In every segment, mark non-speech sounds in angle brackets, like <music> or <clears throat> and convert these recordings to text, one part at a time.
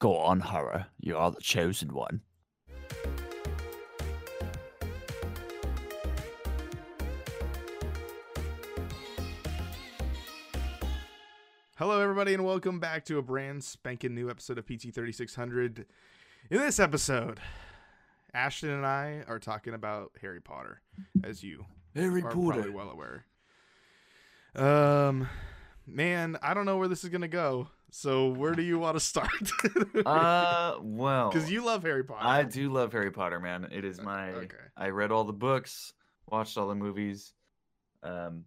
Go on, horror. You are the chosen one. Hello, everybody, and welcome back to a brand spanking new episode of PT 3600. In this episode, Ashton and I are talking about Harry Potter, as you Harry are probably well aware. Um, man, I don't know where this is gonna go. So, where do you want to start? <laughs> Uh, well, Because you love Harry Potter. I do love Harry Potter, man. It is my. okay. I read all the books, watched all the movies. Um,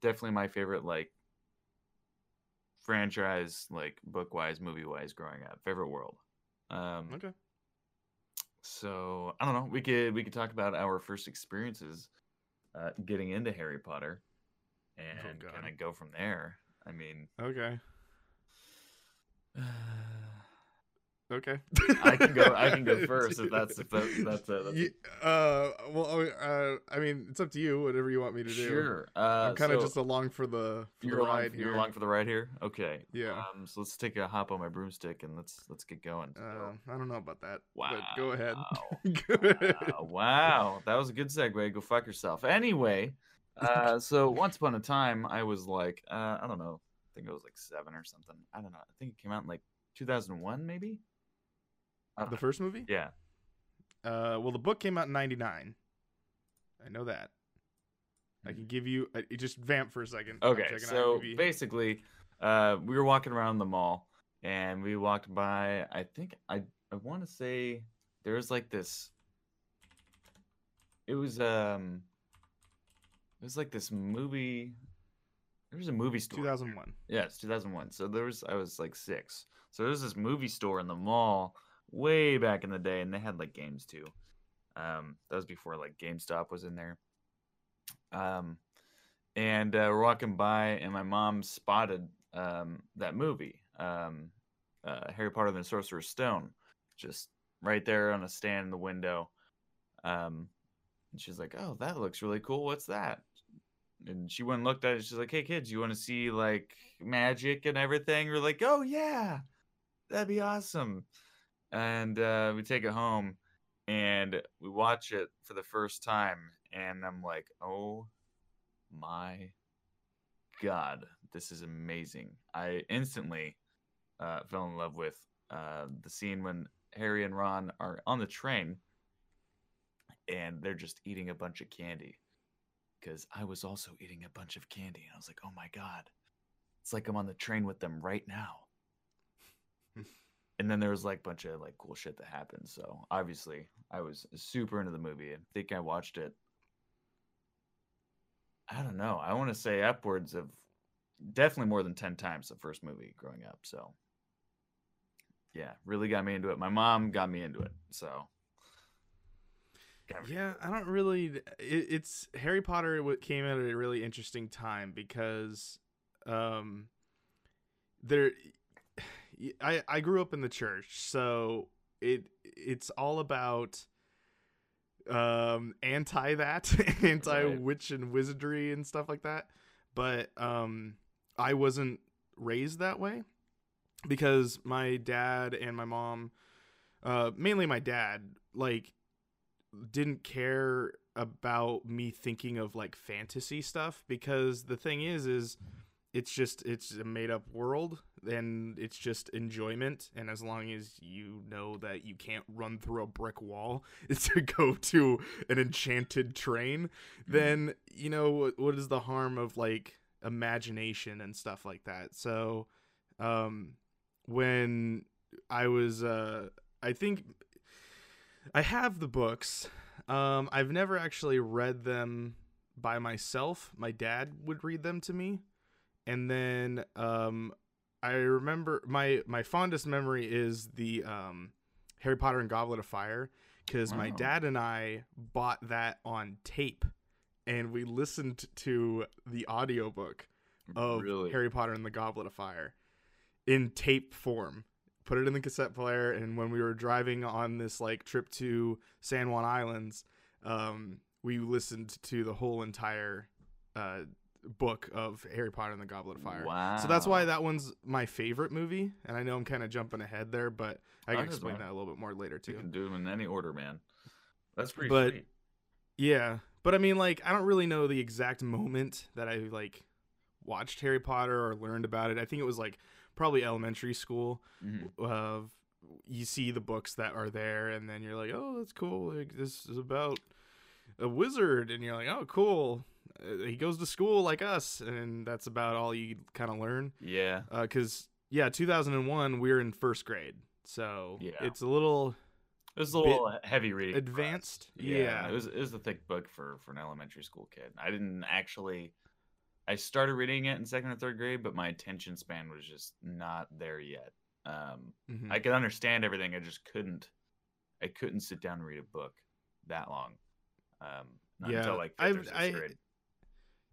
definitely my favorite like franchise, like book wise, movie wise, growing up. Favorite world. Um, Okay. so I don't know. We could we could talk about our first experiences, uh, getting into Harry Potter, and God. kind of go from there. I mean, Okay. <sighs> Okay. I can go. I can go <laughs> first if that's if that, that's a, that's a Ye- uh, well, uh, I mean, it's up to you. Whatever you want me to do. Sure. Uh, I'm kind of so just along for the for you're the along, ride you're here. along for the ride here. Okay. Yeah. Um. So let's take a hop on my broomstick and let's let's get going. Uh, I don't know about that. wow. But go ahead. Wow. Go <laughs> ahead. wow. That was a good segue. Go fuck yourself. Anyway. Uh. So once upon a time, I was like, uh, I don't know. I think I was like seven or something. I don't know. I think it came out in like 2001, maybe. The know. first movie? Yeah. Uh, well, the book came out in '99. I know that. I can give you. Uh, just vamp for a second. Okay, so basically, uh, we were walking around the mall, and we walked by. I think I I want to say there was like this. It was um. It was like this movie. There was a movie store. 2001. Yes, 2001. So there was I was like six. So there was this movie store in the mall way back in the day, and they had like games too. Um, that was before like GameStop was in there. Um, and uh, we're walking by, and my mom spotted um that movie, um, uh, Harry Potter and the Sorcerer's Stone, just right there on a stand in the window. Um, and she's like, "Oh, that looks really cool. What's that?" And she went and looked at it. She's like, "Hey kids, you want to see like magic and everything?" We're like, "Oh yeah, that'd be awesome." And uh, we take it home and we watch it for the first time, and I'm like, "Oh my god, this is amazing!" I instantly uh, fell in love with uh, the scene when Harry and Ron are on the train and they're just eating a bunch of candy because I was also eating a bunch of candy, and I was like, "Oh my god, it's like I'm on the train with them right now." and then there was like a bunch of like cool shit that happened. So obviously, I was super into the movie. I think I watched it. I don't know. I want to say upwards of definitely more than ten times the first movie growing up. So yeah, really got me into it. My mom got me into it. So Yeah, I don't really. It, it's Harry Potter came out at a really interesting time because, um, there, I I grew up in the church, so it it's all about um anti that <laughs> anti witch and wizardry and stuff like that but um i wasn't raised that way because my dad and my mom uh mainly my dad like didn't care about me thinking of like fantasy stuff because the thing is is it's just it's a made up world and it's just enjoyment and as long as you know that you can't run through a brick wall <laughs> to go to an enchanted train then you know what, what is the harm of like imagination and stuff like that? So um when i was uh i think i have the books. Um i've never actually read them by myself. My dad would read them to me. And then um i remember my my fondest memory is the um harry potter and goblet of fire because my dad and i bought that on tape and we listened to the audiobook of really? Harry potter and the goblet of fire in tape form put it in the cassette player and when we were driving on this like trip to san juan islands um we listened to the whole entire uh book of Harry Potter and the Goblet of Fire. Wow. So that's why that one's my favorite movie. And I know I'm kind of jumping ahead there, but I can explain matter. that a little bit more later too. You can do them in any order, man. That's pretty But- sweet. Yeah, but I mean, like, I don't really know the exact moment that I like watched Harry Potter or learned about it. I think it was like probably elementary school. Mhm. Of you see the books that are there, and then you're like, oh, that's cool. Like, this is about a wizard, and you're like, oh, cool. Uh, he goes to school like us, and that's about all you kind of learn. Yeah. Because yeah, 2001, we are in first grade, so Yeah. it's a little It was a little heavy reading. advanced. Yeah, yeah. it was it was a thick book for for an elementary school kid. I didn't actually. I started reading it in second or third grade, but my attention span was just not there yet. Um, Mhm. I could understand everything, I just couldn't. I couldn't sit down and read a book that long. Um, not Yeah, until like 5th I've- sixth I- grade.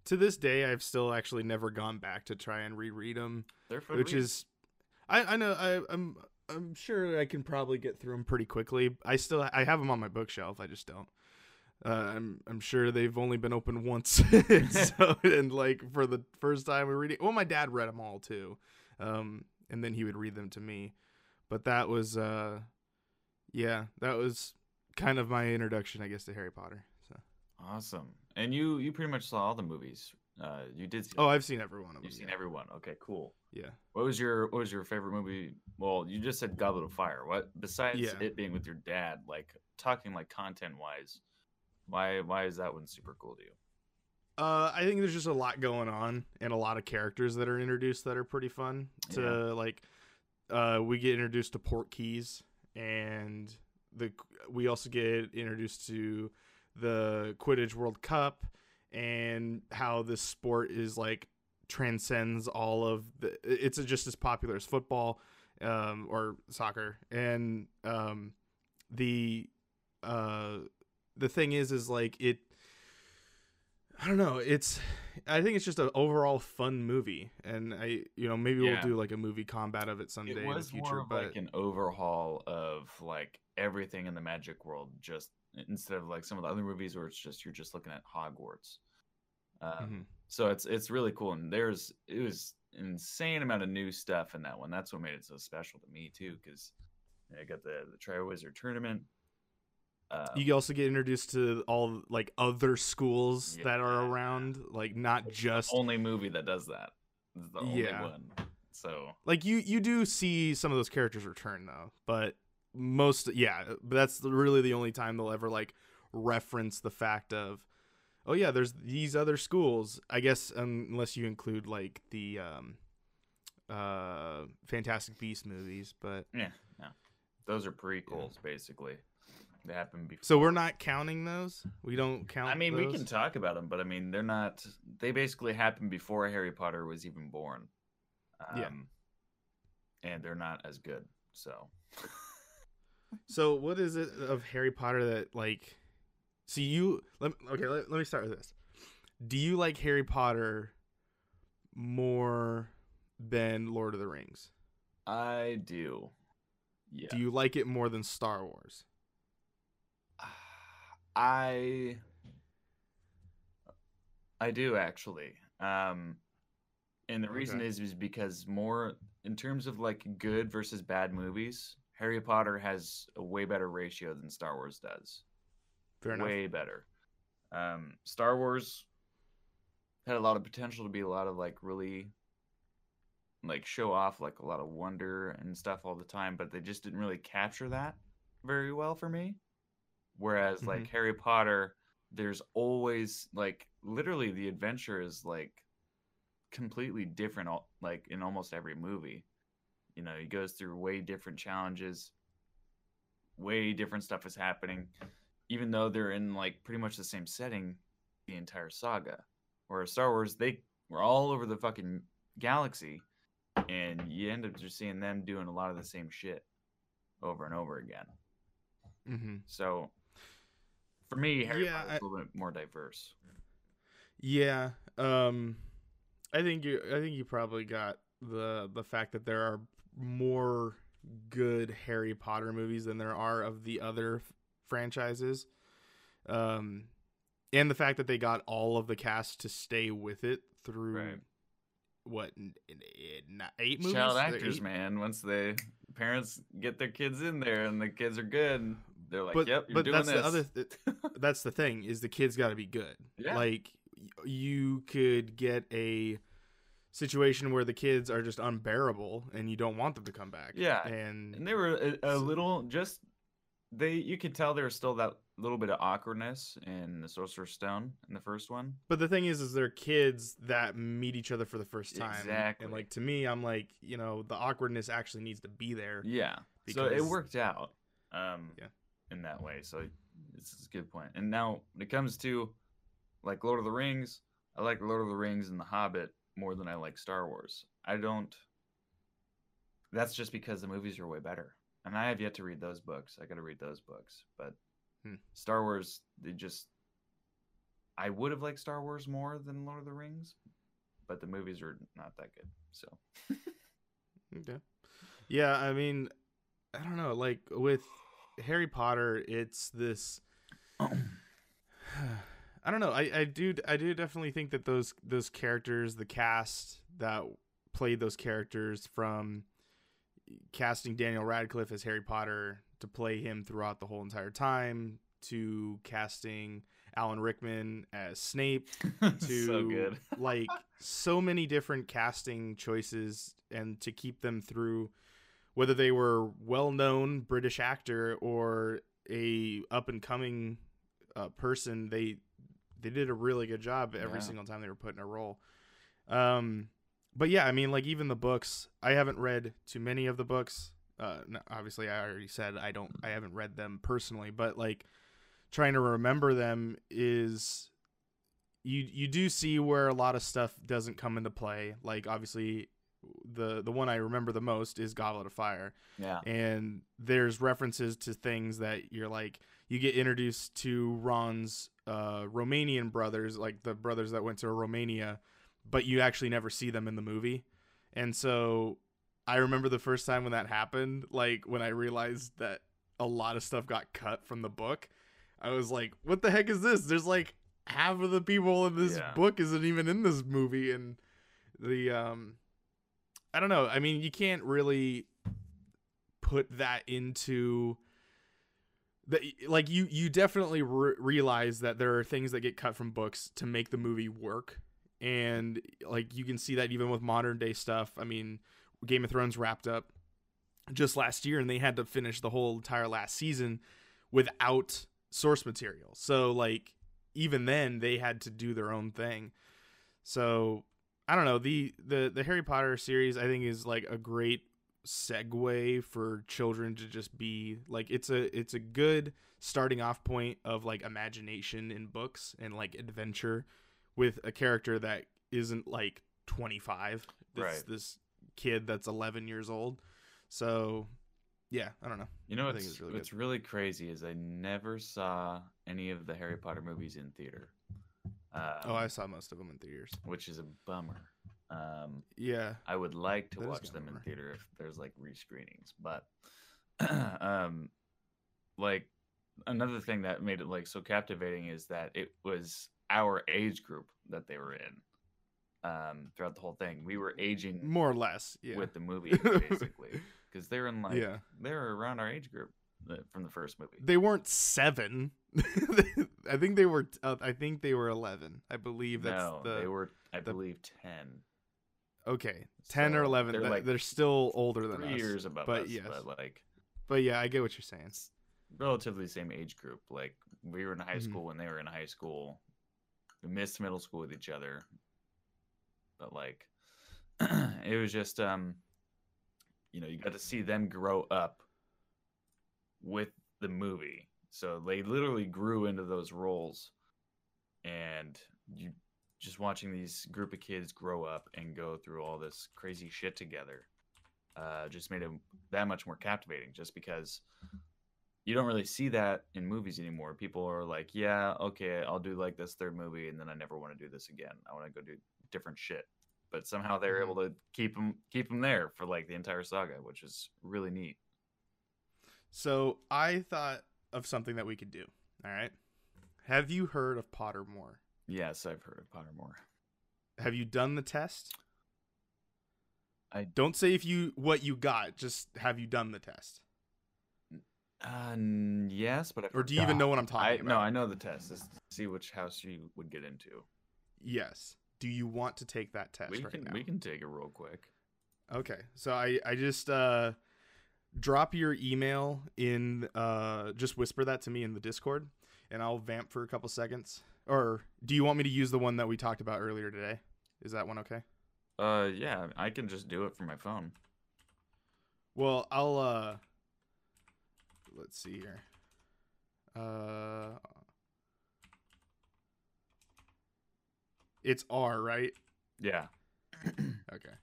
to this day i've still actually never gone back to try and reread them They're which is i i know I, i'm i'm sure i can probably get through them pretty quickly i still i have them on my bookshelf i just don't uh, I'm I'm sure they've only been open once, <laughs> so and like for the first time we read it. Well, my dad read them all too, um, and then he would read them to me. But that was, uh, yeah, that was kind of my introduction, I guess, to Harry Potter. So, awesome. And you you pretty much saw all the movies. Uh, you did. See oh, them. I've seen every one of them. You've seen yeah. everyone. Okay, cool. Yeah. What was your What was your favorite movie? Well, you just said Goblet of Fire. What besides Yeah. it being with your dad, like talking like content wise, why Why is that one super cool to you? Uh, I think there's just a lot going on and a lot of characters that are introduced that are pretty fun. To Yeah. like, uh, we get introduced to Port Keys, and the we also get introduced to the Quidditch World Cup and how this sport is like transcends all of the. It's just as popular as football, um, or soccer, and um, the uh, the thing is, is like it. I don't know. It's I think it's just an overall fun movie, and I you know maybe Yeah. we'll do like a movie combat of it someday It in the future. more of But like an overhaul of like everything in the magic world, just instead of like some of the other movies where it's just you're just looking at Hogwarts. Um, Mhm. So it's it's really cool, and there's it was insane amount of new stuff in that one. That's what made it so special to me too, because I got the the Triwizard Tournament. Uh, you also get introduced to all like other schools that are around, like not just only movie that does that. It's the only Yeah. one. So like you you do see some of those characters return though, but most yeah, but that's really the only time they'll ever like reference the fact of oh yeah, there's these other schools. I guess unless you include like the um uh Fantastic Beast movies, but yeah, no, those are prequels basically. They happen before. so we're not counting those. We don't count. I mean, we can talk about them, but I mean, they're not. They basically happened before Harry Potter was even born. Um, Yeah. And they're not as good. So So what is it of Harry Potter that like? So you let me, okay. Let, let me start with this. Do you like Harry Potter more than Lord of the Rings? I do. Yeah. Do you like it more than Star Wars? I I do actually. Um and the reason Okay. is is because more in terms of like good versus bad movies, Harry Potter has a way better ratio than Star Wars does. Fair enough. way better. Um, Star Wars had a lot of potential to be a lot of like really like show off like a lot of wonder and stuff all the time, but they just didn't really capture that very well for me. Whereas like Harry Potter, there's always like literally the adventure is like completely different like in almost every movie. You know, he goes through way different challenges. Way different stuff is happening even though they're in like pretty much the same setting the entire saga. Whereas Star Wars, they were all over the fucking galaxy, and you end up just seeing them doing a lot of the same shit over and over again. Mm-hmm. So for me, Harry Yeah, Potter's I- a little bit more diverse. Yeah. Um, I think you. I think you probably got the the fact that there are more good Harry Potter movies than there are of the other f- franchises. Um, and the fact that they got all of the cast to stay with it through Right. what n- n- n- eight movies? Child actors, eight- man. Once they parents get their kids in there and the kids are good, they're like, but "Yep, you're but doing that's this." the other. Th- <laughs> that's the thing is the kids got to be good. Yeah. Like you could get a situation where the kids are just unbearable and you don't want them to come back. Yeah, and and they were a, a little just they. You could tell there was still that little bit of awkwardness in the Sorcerer's Stone in the first one. But the thing is, is they're kids that meet each other for the first time. Exactly. And like to me, I'm like, you know, the awkwardness actually needs to be there. Yeah, so it worked out. Um, Yeah. In that way. So is a good point. And now when it comes to like Lord of the Rings, I like Lord of the Rings and The Hobbit more than I like Star Wars. I don't. That's just because the movies are way better, and I have yet to read those books. I got to read those books, but Hmm. Star Wars, they just. I would have liked Star Wars more than Lord of the Rings, but the movies are not that good. So <laughs> Okay. Yeah, I mean, I don't know. Like with Harry Potter, it's this. <sighs> I don't know. I, I do I do definitely think that those those characters, the cast that played those characters from casting Daniel Radcliffe as Harry Potter to play him throughout the whole entire time to casting Alan Rickman as Snape <laughs> to so good. like so many different casting choices and to keep them through whether they were well-known British actor or a up and coming uh, person they they did a really good job every Yeah. single time they were put in a role um but yeah I mean like even the books I haven't read too many of the books uh no, obviously I already said I don't I haven't read them personally but like trying to remember them is you you do see where a lot of stuff doesn't come into play. Like obviously the the one I remember the most is Goblet of Fire. yeah. And there's references to things that you're like you get introduced to Ron's uh Romanian brothers, like the brothers that went to Romania, but you actually never see them in the movie. And so I remember the first time when that happened, like when I realized that a lot of stuff got cut from the book. I was like, what the heck is this? There's like half of the people in this Yeah. book isn't even in this movie and the um I don't know. I mean, you can't really put that into the like you you definitely re- realize that there are things that get cut from books to make the movie work and like you can see that even with modern day stuff. I mean, Game of Thrones wrapped up just last year and they had to finish the whole entire last season without source material. So like even then they had to do their own thing. So I don't know the the the Harry Potter series I think is like a great segue for children to just be like it's a it's a good starting off point of like imagination in books and like adventure with a character that isn't like 25 this Right. this kid that's 11 years old so yeah i don't know You know I think what's it's really what's really crazy is I never saw any of the Harry Potter movies in theater. Um, oh i saw most of them in theaters which is a bummer. Um, yeah I would like to watch them in theater if there's like rescreenings, but <clears throat> um, like another thing that made it like so captivating is that it was our age group that they were in. Um, throughout the whole thing, we were aging more or less yeah with the movie <laughs> basically because they're in like yeah they're around our age group uh, from the first movie. they weren't seven <laughs> i think they were uh, i think they were 11 i believe that's no, the they were, I the- believe, ten. okay 10 or 11 they're like they're still older than Three us years above but us, yes but like but yeah i get what you're saying relatively same age group. Like we were in high Mhm. school when they were in high school. We missed middle school with each other. But like <clears throat> it was just um you know, you got to see them grow up with the movie. So they literally grew into those roles and you just watching these group of kids grow up and go through all this crazy shit together uh, just made it that much more captivating just because you don't really see that in movies anymore. People are like, yeah, okay, I'll do like this third movie, and then I never want to do this again. I want to go do different shit. But somehow they're Mhm. able to keep them keep them there for like the entire saga, which is really neat. So I thought of something that we could do. All right. Have you heard of Pottermore? Yes, I've heard of Pottermore. Have you done the test? I- don't say if you what you got. Just have you done the test, Uh, yes, but I or do you even know what I'm talking I about? no, I know the test. Is to see which house you would get into. Yes. Do you want to take that test We right can now? we can take it real quick. Okay. So I I just uh drop your email in uh just whisper that to me in the Discord and I'll vamp for a couple seconds. Or do you want me to use the one that we talked about earlier today? Is that one okay? Uh, yeah, I can just do it from my phone. Well, I'll uh let's see here. Uh It's R, right? Yeah. Okay.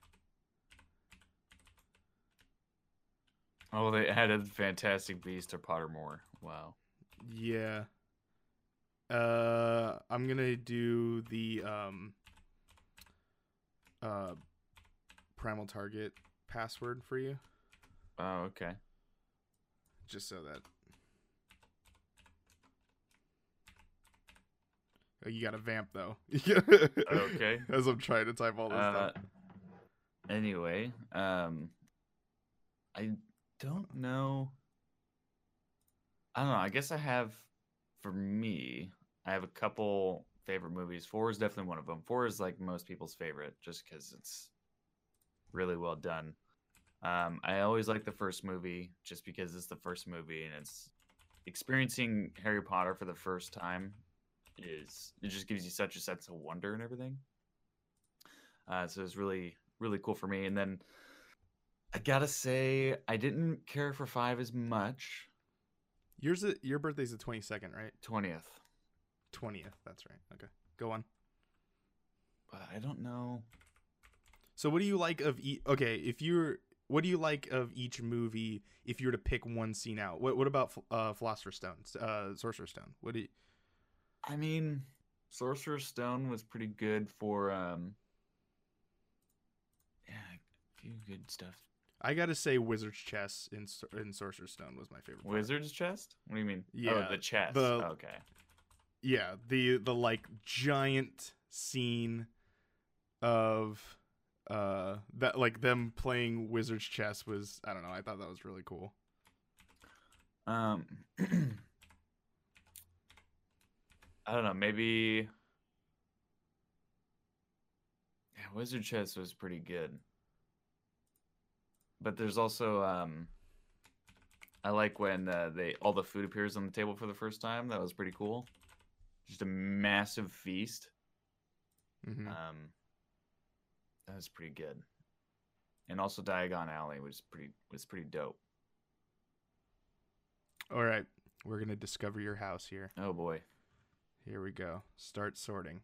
Oh, they added Fantastic Beast to Pottermore. Wow. Yeah. Uh I'm going to do the um uh primal target password for you Oh, okay. just so that Oh, you got to vamp though. <laughs> Okay. As I'm trying to type all this Uh, stuff. anyway, um, I don't know. I don't know. I guess I have, for me, I have a couple favorite movies. Four is definitely one of them. Four is like most people's favorite, just because it's really well done. Um, I always like the first movie, just because it's the first movie, and it's experiencing Harry Potter for the first time is it just gives you such a sense of wonder and everything. Uh, so it's really really cool for me. And then I gotta say, I didn't care for five as much. Yours is- your birthday's the 22nd, right? Twentieth, 20th. That's right. Okay. Go on. but I don't know. So what do you like of each Okay, if you're what do you like of each movie if you were to pick one scene out? What what about uh Philosopher's Stone? Uh Sorcerer's Stone. What do you I mean, Sorcerer's Stone was pretty good for um. Yeah, a few good stuff. I got to say Wizard's Chess in in Sorcerer's Stone was my favorite. part. Wizard's chest? What do you mean? Yeah, oh, the chest. the- okay. Yeah, the the like giant scene of uh that like them playing Wizard's Chess was I don't know, I thought that was really cool. Um, <clears throat> I don't know. Maybe. Yeah, Wizard Chess was pretty good. But there's also um. I like when uh, they all the food appears on the table for the first time. That was pretty cool. Just a massive feast. Mhm. Um, that was pretty good. And also Diagon Alley was pretty was pretty dope. All right. We're going to discover your house here. Oh boy. Here we go. Start sorting.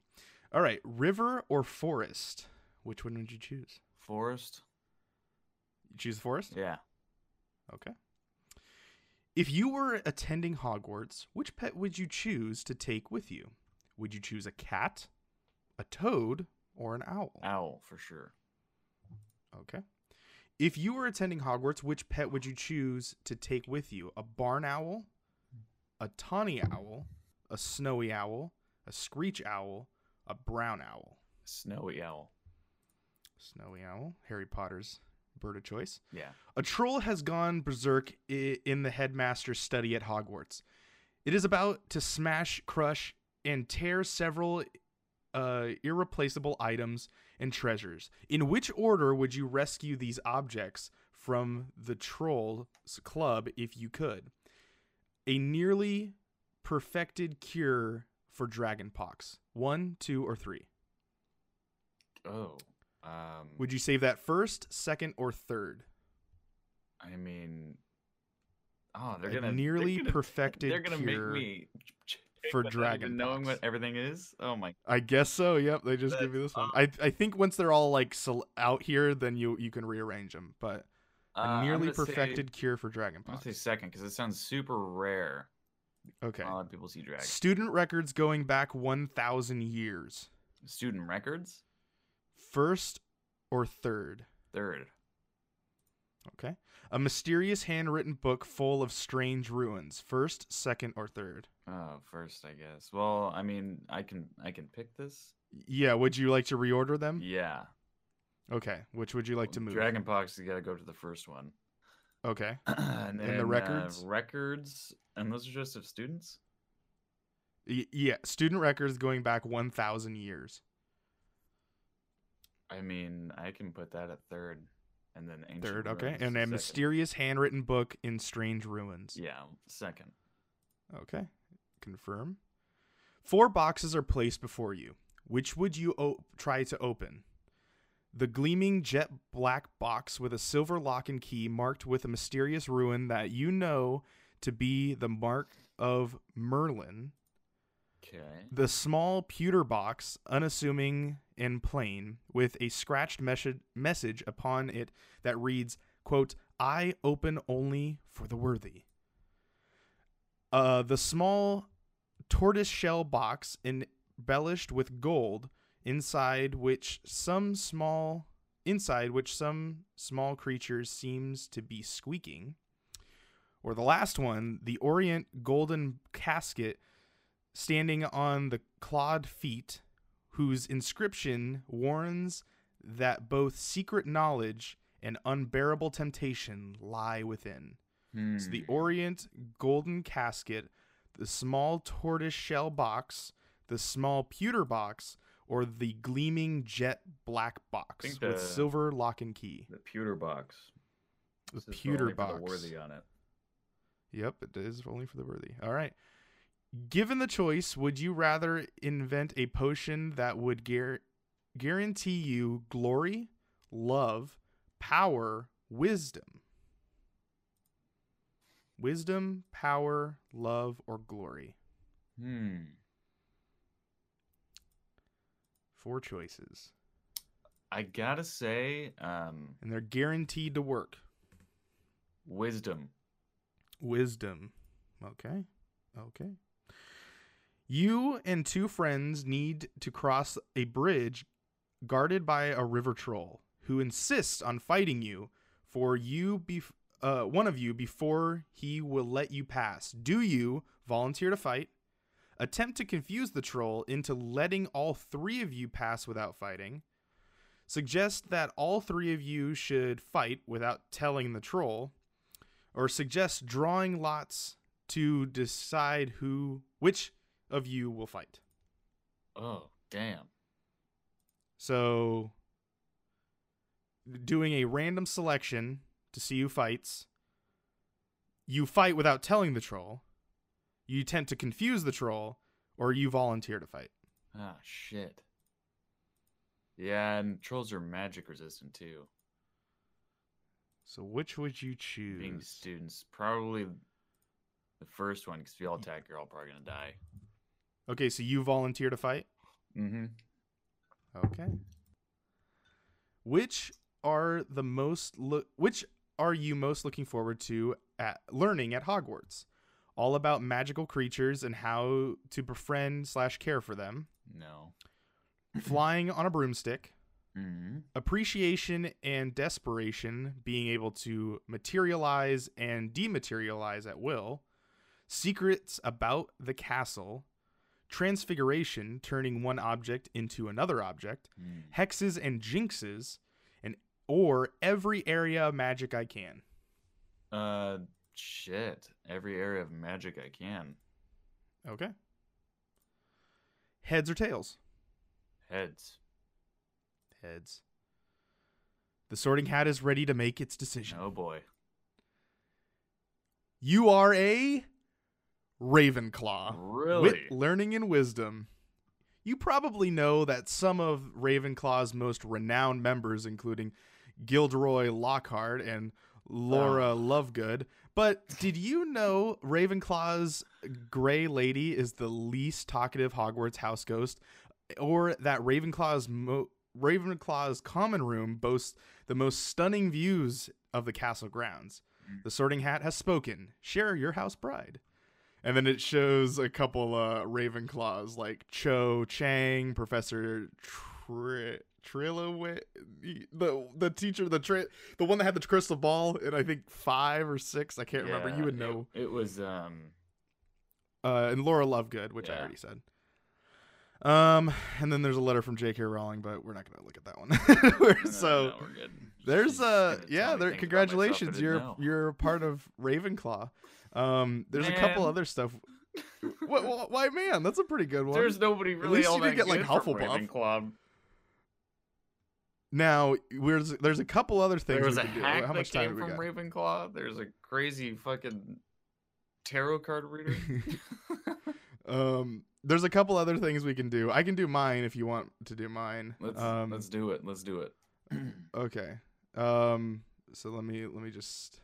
All right, river or forest? Which one would you choose? Forest? You choose the forest? Yeah. Okay. If you were attending Hogwarts, which pet would you choose to take with you? Would you choose a cat, a toad, or an owl? Owl for sure. Okay. If you were attending Hogwarts, which pet would you choose to take with you? A barn owl, a tawny owl, a snowy owl, a screech owl, a brown owl. Snowy owl. Snowy owl, Harry Potter's bird of choice. Yeah. A troll has gone berserk i- in the headmaster's study at Hogwarts. It is about to smash, crush, and tear several uh, irreplaceable items and treasures. In which order would you rescue these objects from the troll's club if you could? A nearly perfected cure for dragonpox. One, two, or three. Oh. Um Would you save that first, second, or third? I mean Oh, they're gonna nearly they're gonna, perfected They're gonna cure make me for <laughs> dragon knowing what everything is. Oh my I guess so. Yep, they just give you this one. I I think once they're all like out here, then you you can rearrange them. But a nearly gonna say- perfected cure for dragon. I'm say second because it sounds super rare. Okay. A lot of people see dragon. Student records going back one thousand years. Student records? First or third? Third. Okay. A mysterious handwritten book full of strange runes. First, second, or third? Oh, first, I guess. Well, I mean, I can I can pick this. Yeah, would you like to reorder them? Yeah. Okay. Which would you like to move? Dragon Pox, you gotta go to the first one. Okay. <clears throat> and then the records? Uh, records, and those are just of students. Y- yeah, student records going back 1,000 years. I mean, I can put that at third, and then ancient Third, okay. And a second. mysterious handwritten book in strange runes. Yeah, second. Okay. Confirm. Four boxes are placed before you. Which would you o- try to open? The gleaming jet black box with a silver lock and key marked with a mysterious rune that you know to be the mark of Merlin. Okay. The small pewter box, unassuming and plain, with a scratched mes- message upon it that reads, quote, I open only for the worthy. Uh, the small tortoise shell box embellished with gold, inside which some small inside which some small creatures seems to be squeaking. Or the last one, the Orient golden casket standing on the clawed feet, whose inscription warns that both secret knowledge and unbearable temptation lie within. So the Hmm. Orient golden casket, the small tortoise shell box, the small pewter box, or the gleaming jet black box think with silver lock and key. the pewter box. The This is for pewter box. the worthy on it. Yep, it is only for the worthy. All right. Given the choice, would you rather invent a potion that would guar- guarantee you glory, love, power, wisdom? Wisdom, power, love, or glory? Hmm. Four choices. I gotta say, um, And they're guaranteed to work. wisdom. Wisdom. Okay. Okay. You and two friends need to cross a bridge guarded by a river troll who insists on fighting you for you bef- uh, one of you before he will let you pass. Do you volunteer to fight? Attempt to confuse the troll into letting all three of you pass without fighting. Suggest that all three of you should fight without telling the troll or suggest drawing lots to decide who which of you will fight. Oh, damn. So doing a random selection to see who fights. You fight without telling the troll. You attempt to confuse the troll or you volunteer to fight. Ah, shit. Yeah, and trolls are magic resistant too. So which would you choose? Being students, probably the first one, because if you all attack, you're all probably gonna die. Okay, so you volunteer to fight? Mm-hmm. Okay. Which are the most lo- which are you most looking forward to at learning at Hogwarts? All about magical creatures and how to befriend slash care for them. No. <clears throat> Flying on a broomstick. Mm-hmm. Apparition and Disapparition, being able to materialize and dematerialize at will. Secrets about the castle. Transfiguration, turning one object into another object Mm. hexes and jinxes, and or every area of magic I can. Uh, shit. Every area of magic I can. Okay. Heads or tails? Heads. Heads. The sorting hat is ready to make its decision. Oh boy. You are a Ravenclaw. Really? Wit, learning, and wisdom. You probably know that some of Ravenclaw's most renowned members, including Gilderoy Lockhart and Laura Ah. Lovegood, but did you know Ravenclaw's Gray Lady is the least talkative Hogwarts house ghost, or that Ravenclaw's mo- Ravenclaw's common room boasts the most stunning views of the castle grounds? Mm. The Sorting Hat has spoken. Share your house bride. And then it shows a couple uh Ravenclaws like Cho Chang, Professor Tri- the the teacher, the tra- the one that had the crystal ball, and I think five or six. I can't remember. You would know. It, was um Uh, and Laura Lovegood, which I already said. Um, and then there's a letter from J.K. Rowling, but we're not gonna look at that one. <laughs> No, so no, we're good. there's She's uh yeah there things about myself I congratulations you're you're a part of Ravenclaw. Um, there's a couple other stuff. <laughs> what, what why man? That's a pretty good one. There's nobody really At least all you that get, like, Hufflepuff. Ravenclaw. Now, there's there's a couple other things There was a can do. hack How that much time came from? Ravenclaw. There's a crazy fucking tarot card reader. <laughs> <laughs> um, there's a couple other things we can do. I can do mine if you want to do mine. let's um, let's do it. Let's do it. <clears throat> okay. Um, so let me let me just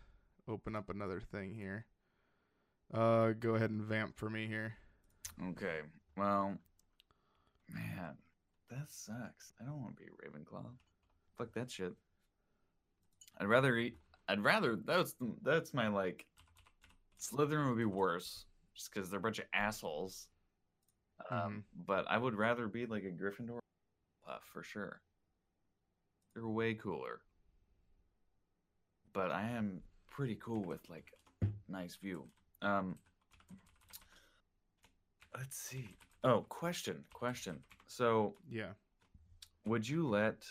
open up another thing here. Uh, go ahead and vamp for me here. okay. Well, man, that sucks. I don't want to be Ravenclaw. Fuck that shit. I'd rather eat. I'd rather that's that's my like. Slytherin would be worse, just because they're a bunch of assholes. Um, Mhm. but I would rather be like a Gryffindor, Puff for sure. They're way cooler. But I am pretty cool with like nice view. Um, let's see. Oh, question, question. So, Yeah. would you let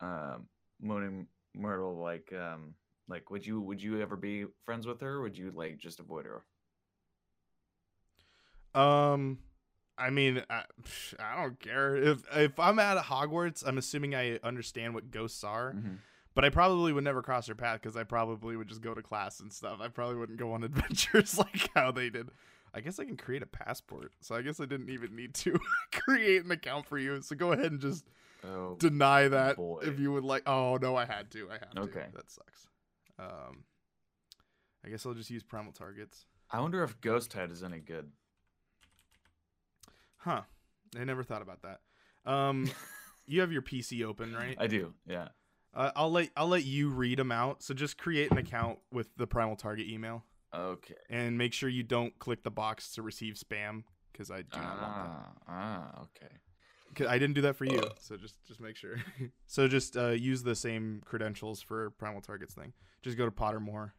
um Moaning Myrtle like um like would you would you ever be friends with her or would you like just avoid her? Um, I mean, I, I don't care if if I'm at Hogwarts. I'm assuming I understand what ghosts are, but I probably would never cross their path because I probably would just go to class and stuff. I probably wouldn't go on <laughs> adventures <laughs> like how they did. I guess I can create a passport, so I guess I didn't even need to <laughs> create an account for you. So go ahead and just Oh, deny that boy. if you would like. Oh no, I had to. I had to. Okay. that sucks. Um, I guess I'll just use primal targets. I wonder if Ghost Head is any good. Huh. I never thought about that. Um, you have your PC open, right? I do, yeah. Uh, I'll let I'll let you read them out. So just create an account with the primal target email Okay. and make sure you don't click the box to receive spam because I do not want that. Ah, ah, okay. 'Cause I didn't do that for you, so just just make sure. <laughs> so just uh, use the same credentials for primal targets thing. Just go to Pottermore,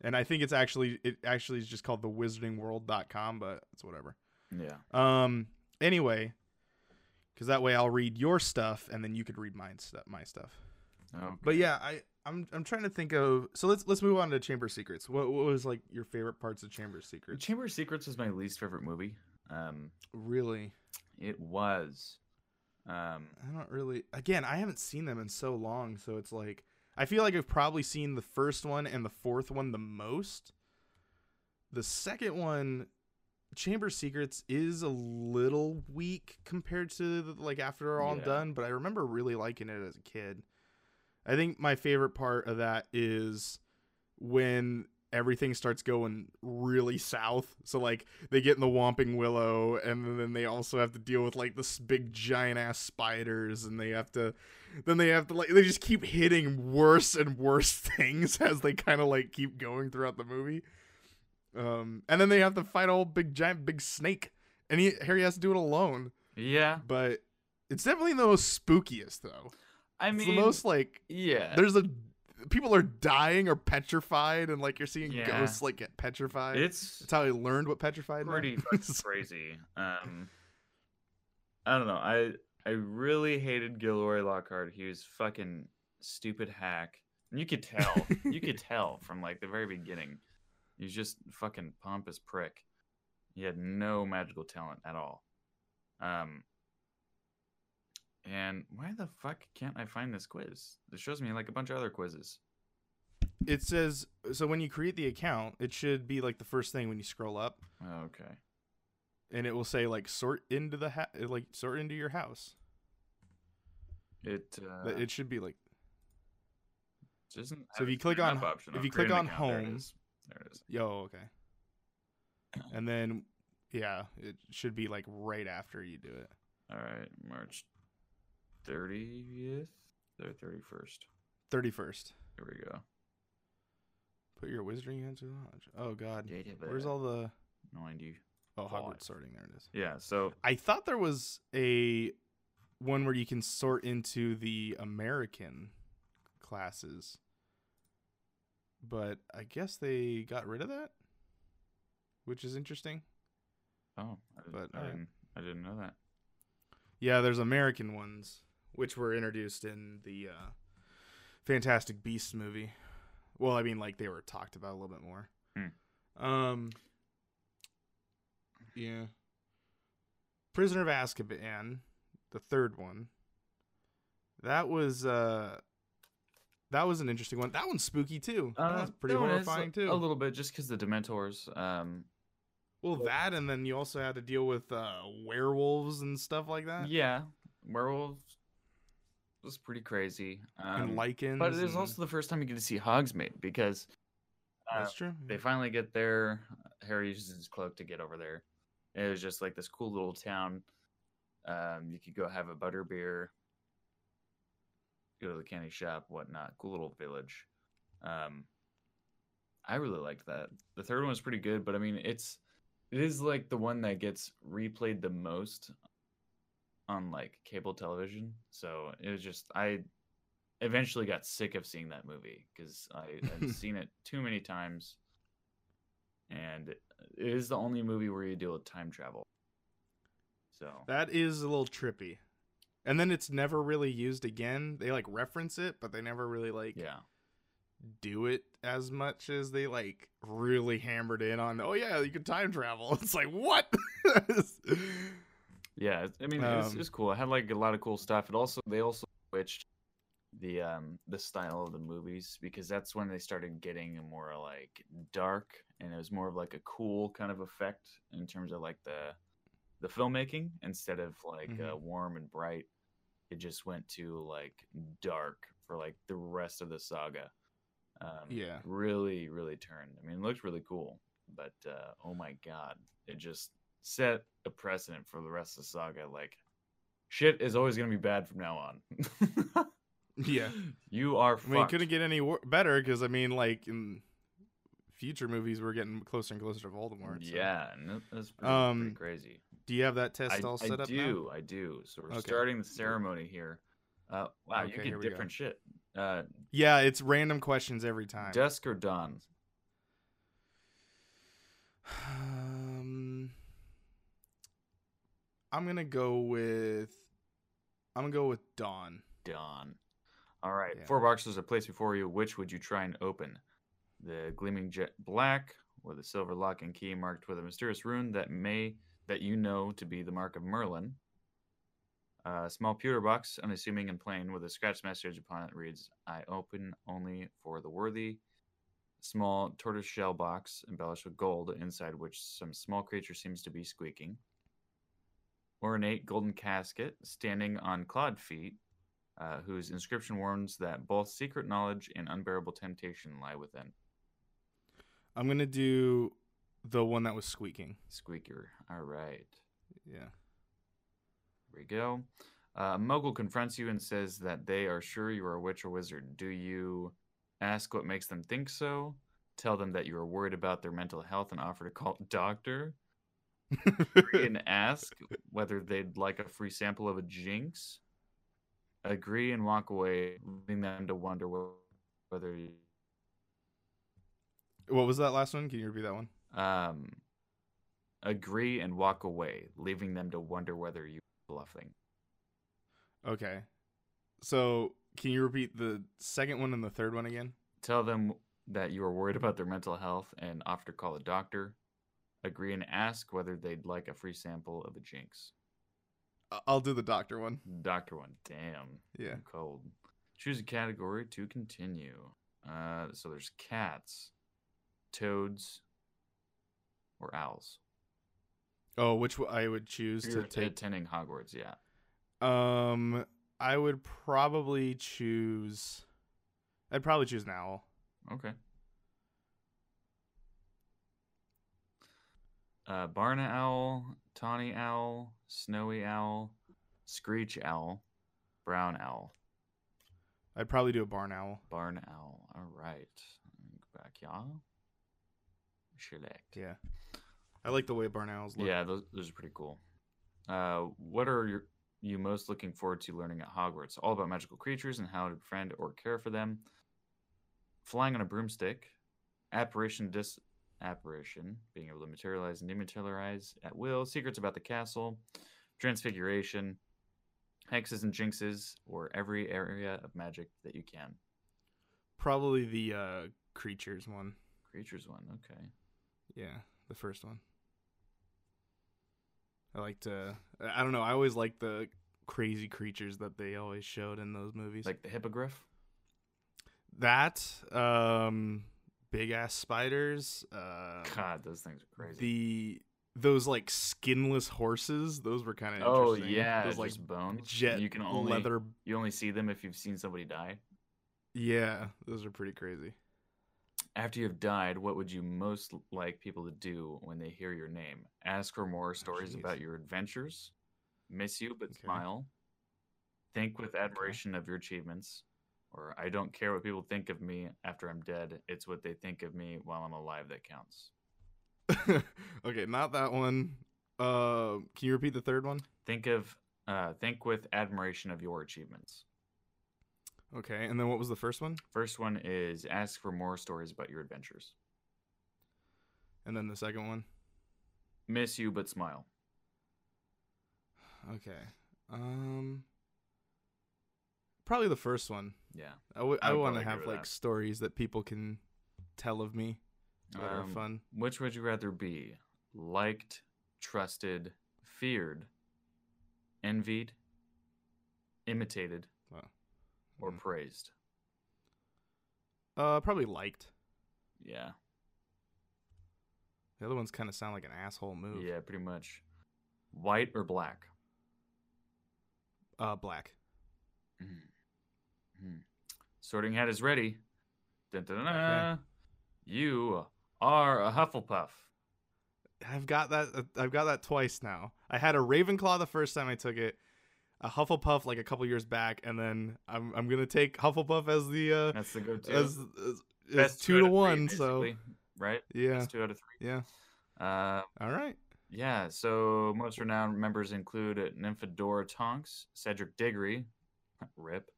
and I think it's actually it actually is just called the wizardingworld.com, but it's whatever. Yeah. Um. Anyway, because that way I'll read your stuff and then you could read mine stuff, my stuff. Okay. But yeah, I I'm I'm trying to think of. So let's let's move on to Chamber Secrets. What what was like your favorite parts of Chamber Secrets? Chamber Secrets was my least favorite movie. Um, Really, it was. Um, I don't really. Again, I haven't seen them in so long, so it's like I feel like I've probably seen the first one and the fourth one the most. The second one, Chamber Secrets, is a little weak compared to the, like after all Yeah. done, but I remember really liking it as a kid. I think my favorite part of that is when everything starts going really south. So like they get in the Whomping Willow, and then they also have to deal with like this big giant ass spiders, and they have to, then they have to like they just keep hitting worse and worse <laughs> things as they kind of like keep going throughout the movie. Um, and then they have to fight a whole big giant big snake, and he Harry has to do it alone. yeah. But it's definitely the most spookiest though. I mean, It's the most like yeah. there's a people are dying or petrified, and like you're seeing Yeah. ghosts like get petrified. It's That's how I learned what petrified is. pretty fucking <laughs> crazy. Um, I don't know. I I really hated Gilderoy Lockhart. He was fucking stupid hack. And you could tell. you could <laughs> tell from like the very beginning. He was just fucking pompous prick. He had no magical talent at all. Um. And why the fuck can't I find this quiz? It shows me like a bunch of other quizzes. it says so when you create the account, it should be like the first thing when you scroll up, Okay. and it will say like sort into the ha- like sort into your house. It uh, But it should be like doesn't. so if you click on- option. if Oh, you click on account. There it home- There it is. yo okay, and then yeah, it should be like right after you do it. All right, March thirtieth or thirty first. Thirty first. Here we go. Put your wizarding into lodge. Oh god, where's all the ninety? oh Five. Hogwarts sorting? There it is. Yeah. So I thought there was a one where you can sort into the American classes. But I guess they got rid of that, which is interesting. Oh, I, didn't- But, I didn't. I didn't know that. Yeah, there's American ones, which were introduced in the uh, Fantastic Beasts movie. Well, I mean, like they were talked about a little bit more. Hmm. Um, yeah. Prisoner of Azkaban, the third one. That was uh, that was an interesting one. That one's spooky too. that one's pretty horrifying too. A little bit, just because the Dementors. Um, well, that and then you also had to deal with uh, werewolves and stuff like that, yeah, werewolves was pretty crazy. Um, and lichens. but it is and- also the first time you get to see Hogsmeade because uh, that's true. they finally get there. Harry uses his cloak to get over there. It was just like this cool little town. Um, you could go have a butter beer, go to the candy shop, whatnot. Cool little village. Um, I really liked that. The third one was pretty good, but I mean, it's it is like the one that gets replayed the most on like cable television. So it was just I eventually got sick of seeing that movie because I had <laughs> seen it too many times, and it is the only movie where you deal with time travel. So That is a little trippy. And then it's never really used again. They like reference it, but they never really like yeah, do it as much as they like really hammered in on. Oh yeah, you can time travel. <laughs> It's like what? <laughs> yeah. I mean, it's, Um, it's cool. It had like a lot of cool stuff. It also they also switched the um the style of the movies because that's when they started getting more like dark and it was more of like a cool kind of effect in terms of like the the filmmaking instead of like uh, warm and bright it just went to like dark for like the rest of the saga um Yeah. really really turned i mean it looked really cool but uh oh my god it just set a precedent for the rest of the saga like shit is always gonna be bad from now on <laughs> Yeah. you are I mean, it couldn't get any wor- better because I mean, like in future movies, we're getting closer and closer to Voldemort. so- yeah that's pretty, Um, pretty crazy Do you have that test I, all I set up now? do i do so we're Okay. starting the ceremony here uh wow Okay, you get different shit uh Yeah, it's random questions every time. dusk or dawn <sighs> Um, I'm gonna go with. I'm gonna go with Dawn. Dawn. All right, Yeah. four boxes are placed before you. Which would you try and open? The gleaming jet black or the silver lock and key marked with a mysterious rune that may that you know to be the mark of Merlin. A small pewter box, unassuming and plain, with a scratch message upon it reads, "I open only for the worthy." Small tortoise shell box embellished with gold, inside which some small creature seems to be squeaking. Ornate golden casket standing on clawed feet, uh, whose inscription warns that both secret knowledge and unbearable temptation lie within. I'm gonna do the one that was squeaking. Squeaker. All right. Yeah. Here we go. Uh, Muggle confronts you and says that they are sure you are a witch or wizard. Do you ask what makes them think so? Tell them that you are worried about their mental health and offer to call a doctor? <laughs> and ask whether they'd like a free sample of a jinx? Agree and walk away, leaving them to wonder whether you what was that last one? Can you repeat that one? um, agree and walk away, leaving them to wonder whether you bluffing. Okay. So can you repeat the second one and the third one again? Tell them that you are worried about their mental health and offer to call a doctor. Agree and ask whether they'd like a free sample of a jinx. I'll do the doctor one. Doctor one, damn, Yeah. I'm cold. Choose a category to continue. Uh, so there's cats, toads, or owls. Oh, which I would choose You're to take. attending Hogwarts, yeah. Um, I would probably choose. I'd probably choose an owl. Okay. Uh, barn owl, tawny owl, snowy owl, screech owl, brown owl, I'd probably do a barn owl. barn owl. All right. Go back, y'all. Select. Yeah. I like the way barn owls look. Yeah, those, those are pretty cool. Uh, what are your you most looking forward to learning at Hogwarts? All about magical creatures and how to befriend or care for them. Flying on a broomstick, apparition dis apparition, being able to materialize and dematerialize at will, secrets about the castle, transfiguration, hexes and jinxes, or every area of magic that you can. Probably the uh, creatures one. Creatures one, okay. Yeah, the first one. I like to. I don't know. I always like the crazy creatures that they always showed in those movies. Like the hippogriff. that, um, big ass spiders. Uh, God, those things are crazy. the those like skinless horses. Those were kind of oh interesting. yeah, those like bones. jet you can only leather. you only see them if you've seen somebody die. Yeah, those are pretty crazy. After you've died, what would you most like people to do when they hear your name? Ask for more stories Oh, about your adventures, miss you but Okay. smile, think with admiration of your achievements, or I don't care what people think of me after I'm dead. It's what they think of me while I'm alive that counts. <laughs> okay, not that one. Uh, can you repeat the third one? Think of uh, think with admiration of your achievements. Okay, and then what was the first one? First one is ask for more stories about your adventures. And then the second one. Miss you but smile. Okay. Um. Probably the first one. Yeah. I. I I want to have like that. stories that people can tell of me that are Um, fun. Which would you rather be? Liked, trusted, feared, envied, imitated, Wow. or Mm. praised? Uh, probably liked. Yeah. The other ones kind of sound like an asshole move. Yeah, pretty much. White or black? Uh, black. Mhm. Mhm. Sorting hat is ready. Dun, dun, dun, dun. You are a Hufflepuff. I've got that. uh, I've got that twice now. I had a Ravenclaw the first time I took it, a Hufflepuff like a couple years back, and then I'm I'm gonna take Hufflepuff as the uh That's the go-to. as, as, as Best two to of three, one. So right? yeah, Best two out of three. yeah. Uh, All right. Yeah, so most renowned members include Nymphadora Tonks, Cedric Diggory, <laughs> rip.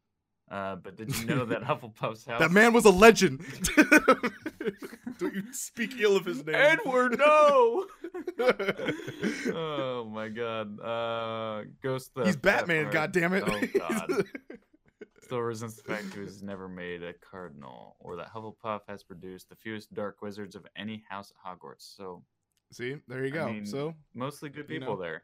Uh, but did you <laughs> know that Hufflepuff's house? That man was a legend. <laughs> Don't you speak ill of his name. Edward, no! <laughs> oh my God! Uh, Ghost. the He's Batman. God damn it. Oh God! Still resents the fact he was never made a cardinal, or that Hufflepuff has produced the fewest dark wizards of any house at Hogwarts. So See, there you I go. mean, so mostly good You people know. there.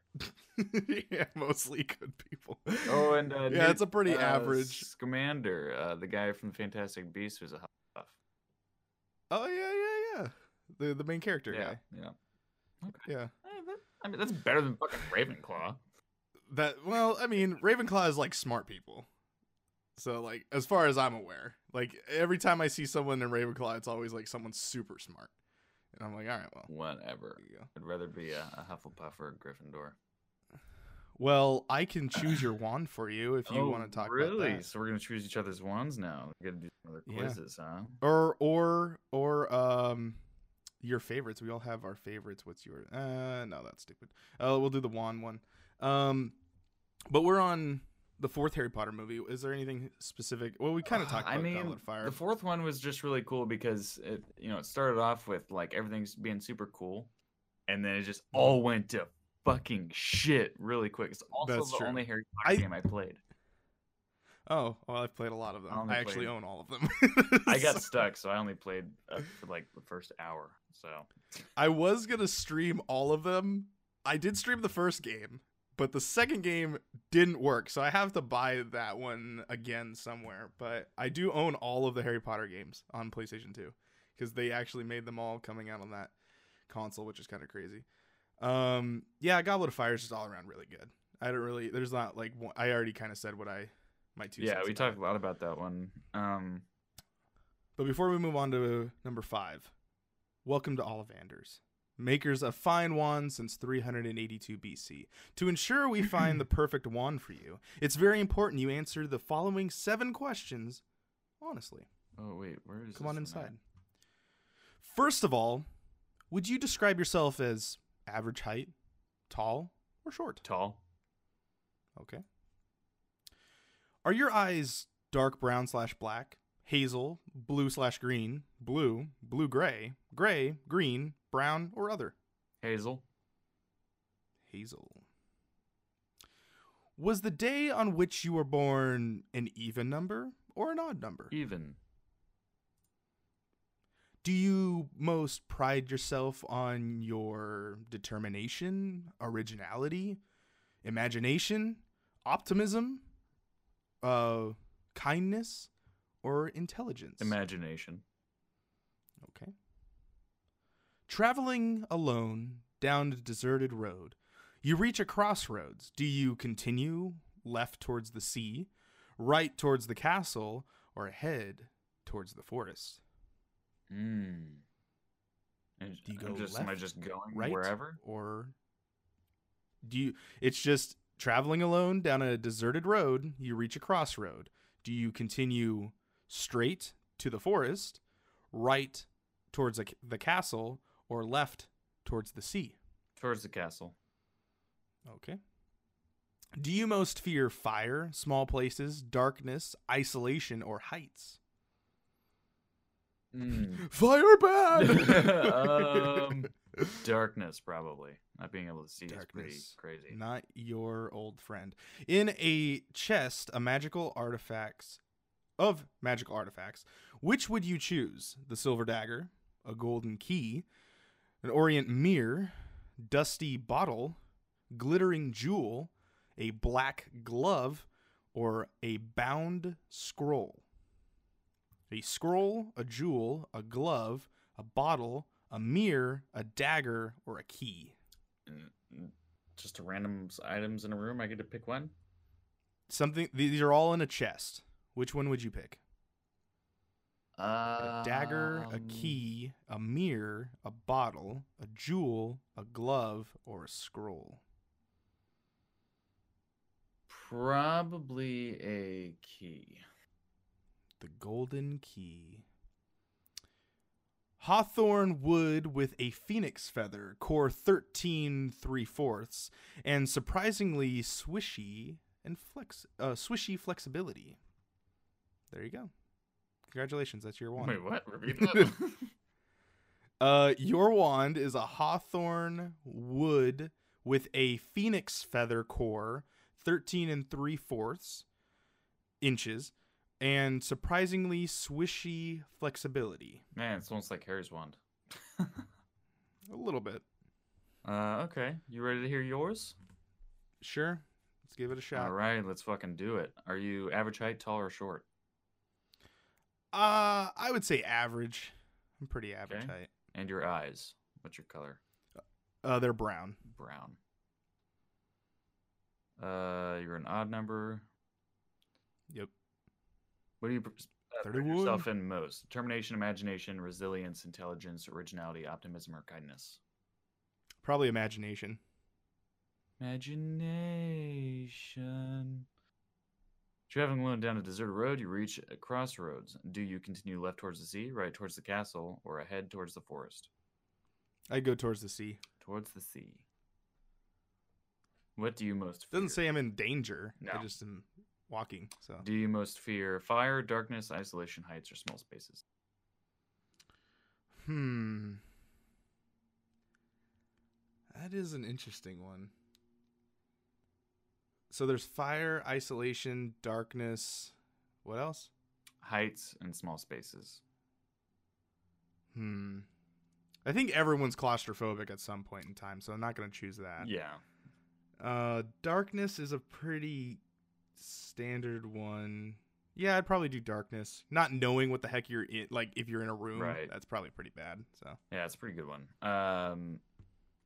<laughs> yeah, mostly good people. Oh, and uh, yeah, it's a pretty uh, average. Scamander, uh, the guy from Fantastic Beasts, was a Hufflepuff. Oh yeah, yeah, yeah. The the main character Yeah, guy. yeah. Yeah. Eh, I mean, that's better than fucking Ravenclaw. That well, I mean, Ravenclaw is like smart people. So like, as far as I'm aware, like every time I see someone in Ravenclaw, it's always like someone super smart, and I'm like, all right, well, Whatever. there you go. I'd rather be a, a Hufflepuff or a Gryffindor. Well, I can choose your wand for you if you Oh, want to talk really? about that. So we're gonna choose each other's wands now. We gotta do some other Yeah. quizzes, huh? Or or or um, your favorites. We all have our favorites. What's your? Uh, no, that's stupid. Uh, we'll do the wand one. Um, but we're on the fourth Harry Potter movie. Is there anything specific? Well, we kind of talked I about mean, Goblet Fire. the fourth one was just really cool because it, you know, it started off with like everything's being super cool, and then it just Mm-hmm. all went to fucking shit really quick. It's also That's the true. only Harry Potter I- game I played. Oh, well, I've played a lot of them. I I, actually played- own all of them. I <laughs> got stuck, so I only played uh, for like the first hour. So I was gonna stream all of them. I did stream the first game, but the second game didn't work, so I have to buy that one again somewhere. But I do own all of the Harry Potter games on PlayStation 2 because they actually made them all coming out on that console, which is kind of crazy. Um, yeah, Goblet of Fire is just all around really good. I don't really. There's not like one, I already kind of said what I my two. yeah, we talked a lot about that one. Um, But before we move on to number five, welcome to Ollivanders, makers of fine wands since 382 BC. To ensure we <clears throat> find the perfect wand for you, it's very important you answer the following seven questions honestly. oh wait, where is it? Come on this one at? inside. First of all, would you describe yourself as average height, tall, or short? Tall. Okay. Are your eyes dark brown slash black, hazel, blue slash green, blue, blue gray, gray, green, brown, or other? Hazel. Hazel. Was the day on which you were born an even number or an odd number? Even. Do you most pride yourself on your determination, originality, imagination, optimism, uh, kindness, or intelligence? Imagination. Okay. Traveling alone down a deserted road, you reach a crossroads. Do you continue left towards the sea, right towards the castle, or ahead towards the forest? Mm. And Do you go just, am I left, just going right, wherever? or do you? It's just traveling alone down a deserted road. You reach a crossroad. Do you continue straight to the forest, right towards the the castle, or left towards the sea? Towards the castle. Okay. Do you most fear fire, small places, darkness, isolation, or heights? Mm. <laughs> Fire bad. <laughs> <laughs> um, darkness, probably. Not being able to see is pretty crazy. Not your old friend. In a chest, a magical artifacts of magical artifacts. Which would you choose? The silver dagger, a golden key, an orient mirror, dusty bottle, glittering jewel, a black glove, or a bound scroll. A scroll, a jewel, a glove, a bottle, a mirror, a dagger, or a key. Mm, Just random items in a room. I get to pick one. Something these are all in a chest. Which one would you pick? A A dagger, a key, a mirror, a bottle, a jewel, a glove, or a scroll. Probably a key. The golden key. Hawthorn wood with a phoenix feather, core 13 3 fourths, and surprisingly swishy and flex uh, swishy flexibility. There you go. Congratulations, that's your wand. Wait, what? Repeat that. <laughs> Uh, your wand is a hawthorn wood with a phoenix feather core, 13 and 3 fourths inches, and surprisingly swishy flexibility. Man, it's almost like Harry's wand. <laughs> A little bit. Uh, okay. You ready to hear yours? Sure. Let's give it a shot. All right, let's fucking do it. Are you average height, tall, or short? Uh, I would say average. I'm pretty average Okay. height. And your eyes? What's your color? Uh, they're brown. Brown. Uh, you're an odd number. Yep. What do you uh, yourself in most? Determination, imagination, resilience, intelligence, originality, optimism, or kindness? Probably imagination. Imagination. Traveling alone down a deserted road, you reach a crossroads. Do you continue left towards the sea, right towards the castle, or ahead towards the forest? I'd go towards the sea. Towards the sea. What do you most fear? Doesn't say I'm in danger. I No. just am walking. So Do you most fear fire, darkness, isolation, heights, or small spaces? Hmm. That is an interesting one. So there's fire, isolation, darkness. What else? Heights and small spaces. Hmm. I think everyone's claustrophobic at some point in time, so I'm not going to choose that. Yeah. Uh, darkness is a pretty standard one. Yeah, I'd probably do darkness. Not knowing what the heck you're in, like if you're in a room, Right. that's probably pretty bad. So Yeah, it's a pretty good one. Um,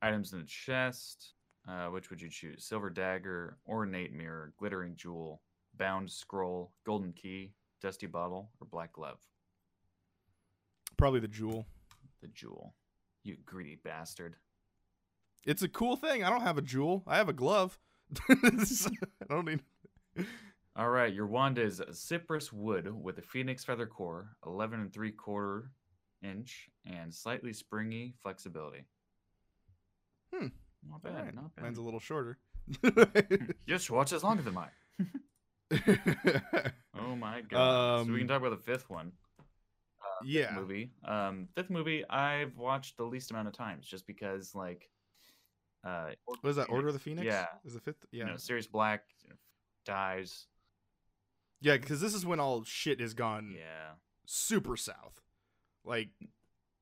items in the chest. Uh, which would you choose? Silver dagger, ornate mirror, glittering jewel, bound scroll, golden key, dusty bottle, or black glove? probably the jewel. The jewel. You greedy bastard. It's a cool thing. I don't have a jewel. I have a glove. <laughs> I don't need. <laughs> All right, your wand is cypress wood with a phoenix feather core, 11 and 3 quarter inch, and slightly springy flexibility. Hmm. Not bad, right. not bad. Mine's a little shorter. You <laughs> just watch is longer than mine. <laughs> <laughs> Oh my god! so we can Um, talk about the fifth one. fifth yeah. movie. Um, fifth movie I've watched the least amount of times, just because like, uh, What is that? Order of the Phoenix? Yeah. Is the fifth? Yeah. You know, Sirius Black dies. Yeah, because this is when all shit is gone Yeah. super south. Like,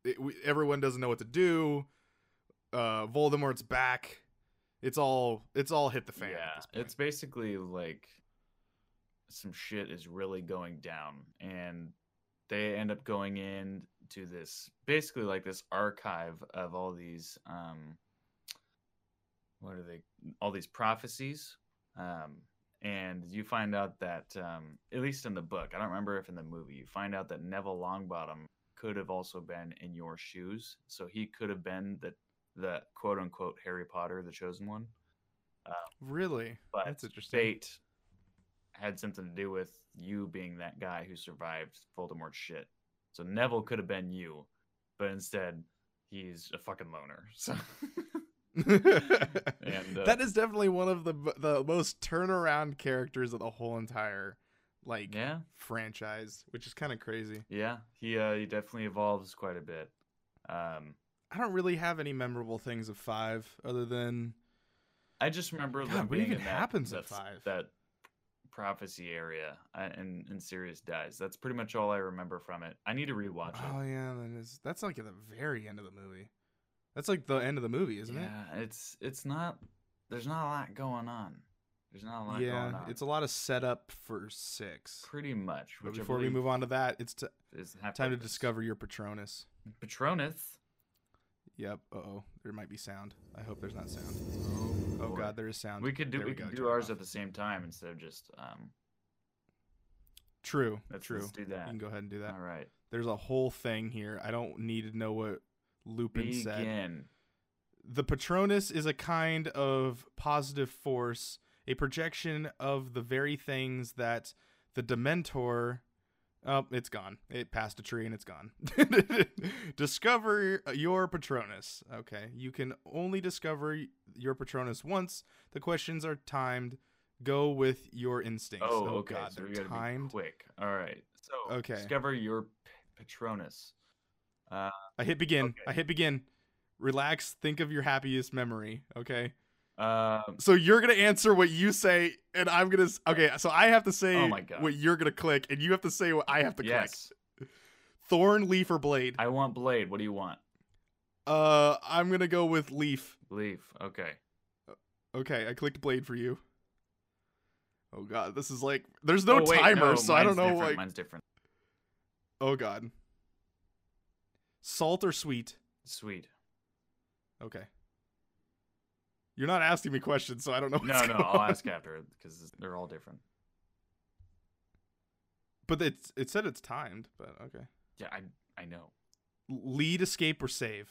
it, we, everyone doesn't know what to do. Uh, Voldemort's back. It's all it's all hit the fan. yeah. at this point. It's basically like some shit is really going down, and they end up going in to this basically like this archive of all these um what are they all these prophecies um and you find out that um at least in the book i don't remember if in the movie you find out that neville longbottom could have also been in your shoes so he could have been the the quote unquote harry potter the chosen one really but that's interesting. fate had something to do with you being that guy who survived Voldemort's shit. So Neville could have been you, but instead he's a fucking loner. <laughs> So <laughs> And, uh, that is definitely one of the the most turnaround characters of the whole entire like yeah, franchise, which is kind of crazy. yeah, he uh, he definitely evolves quite a bit. Um, I don't really have any memorable things of five other than I just remember God, what even in that, happens at five? that prophecy area uh, and and Sirius dies. That's pretty much all I remember from it. I need to rewatch it. oh yeah, that is that's like at the very end of the movie. That's like the end of the movie, isn't it? yeah, it's it's not. there's not a lot going on. There's not a lot Yeah, going on. it's a lot of setup for six. pretty much. But before we move on to that, it's t- is half time to discover your Patronus. Patronus. Yep. Uh oh, there might be sound. I hope there's not sound. Oh, Oh god, there is sound. We could do There we, go, could do ours off. at the same time instead of just um. True. Let's, true. let's do that. You that. can go ahead and do that. All right. There's a whole thing here. I don't need to know what Lupin said. Begin. The Patronus is a kind of positive force, a projection of the very things that the Dementor. Oh, it's gone. It passed a tree and it's gone. <laughs> discover your Patronus. Okay. You can only discover your Patronus once. The questions are timed. Go with your instincts. Oh, okay. God, so they're timed. be quick. All right. So Okay. discover your p- Patronus. Uh, I hit begin. Okay. I hit begin. Relax. Think of your happiest memory. Okay. Um, So you're gonna answer what you say, and I'm gonna. Okay. So I have to say Oh my God. what you're gonna click, and you have to say what I have to yes. click. Thorn, leaf, or blade. I want blade. What do you want? Uh, I'm gonna go with leaf. Leaf. Okay. Okay, I clicked blade for you. Oh god, this is like there's no Oh, wait, timer, no, so I don't know. different, Like, Mine's different. oh god. Salt or sweet? Sweet. Okay. You're not asking me questions, so I don't know. No, no. going I'll on. ask after because they're all different. But it's it said it's timed. But okay. Yeah, I I know. Lead, escape, or save.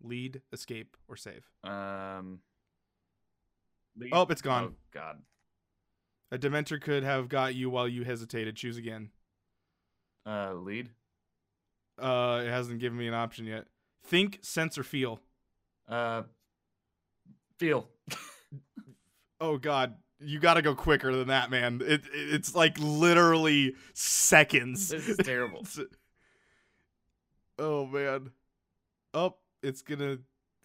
Lead, escape, or save. Um. lead- Oh, it's gone. Oh God. A Dementor could have got you while you hesitated. Choose again. Uh, lead. Uh, it hasn't given me an option yet. Think, sense, or feel. Uh, feel. Oh God, you got to go quicker than that, man. It, it it's like literally seconds. This is terrible. <laughs> Oh man. Oh, it's gonna